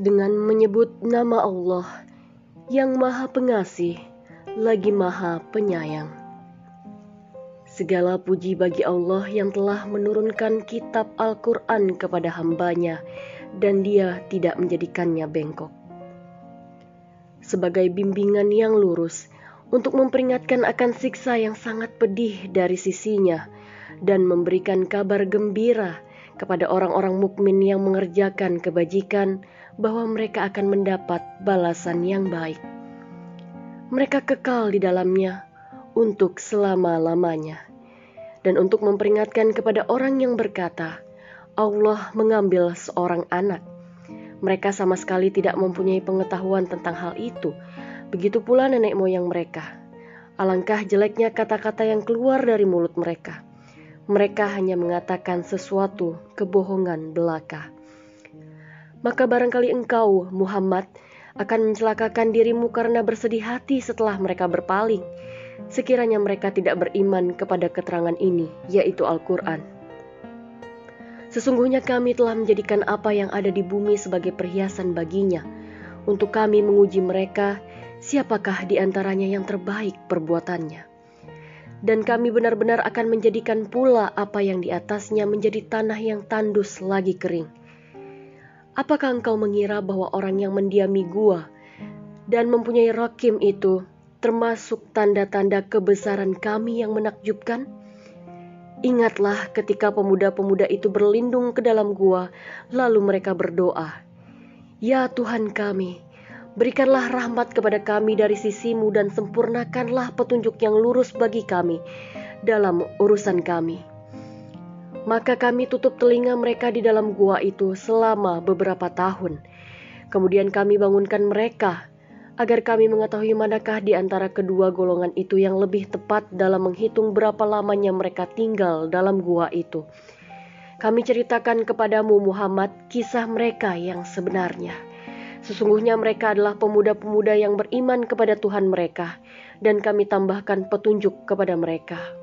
dengan menyebut nama Allah yang Maha Pengasih lagi Maha Penyayang. Segala puji bagi Allah yang telah menurunkan kitab Al-Quran kepada hambanya dan dia tidak menjadikannya bengkok. Sebagai bimbingan yang lurus untuk memperingatkan akan siksa yang sangat pedih dari sisinya dan memberikan kabar gembira kepada orang-orang mukmin yang mengerjakan kebajikan bahwa mereka akan mendapat balasan yang baik. Mereka kekal di dalamnya untuk selama-lamanya. Dan untuk memperingatkan kepada orang yang berkata, Allah mengambil seorang anak. Mereka sama sekali tidak mempunyai pengetahuan tentang hal itu. Begitu pula nenek moyang mereka. Alangkah jeleknya kata-kata yang keluar dari mulut mereka. Mereka hanya mengatakan sesuatu kebohongan belaka. Maka barangkali engkau, Muhammad, akan mencelakakan dirimu karena bersedih hati setelah mereka berpaling. Sekiranya mereka tidak beriman kepada keterangan ini, yaitu Al-Quran. Sesungguhnya kami telah menjadikan apa yang ada di bumi sebagai perhiasan baginya. Untuk kami menguji mereka, siapakah di antaranya yang terbaik perbuatannya. Dan kami benar-benar akan menjadikan pula apa yang di atasnya menjadi tanah yang tandus lagi kering. Apakah engkau mengira bahwa orang yang mendiami gua dan mempunyai rakim itu termasuk tanda-tanda kebesaran kami yang menakjubkan? Ingatlah ketika pemuda-pemuda itu berlindung ke dalam gua, lalu mereka berdoa, "Ya Tuhan kami, berikanlah rahmat kepada kami dari sisimu dan sempurnakanlah petunjuk yang lurus bagi kami dalam urusan kami." Maka kami tutup telinga mereka di dalam gua itu selama beberapa tahun. Kemudian kami bangunkan mereka agar kami mengetahui manakah di antara kedua golongan itu yang lebih tepat dalam menghitung berapa lamanya mereka tinggal dalam gua itu. Kami ceritakan kepadamu Muhammad kisah mereka yang sebenarnya. Sesungguhnya mereka adalah pemuda-pemuda yang beriman kepada Tuhan mereka, dan kami tambahkan petunjuk kepada mereka.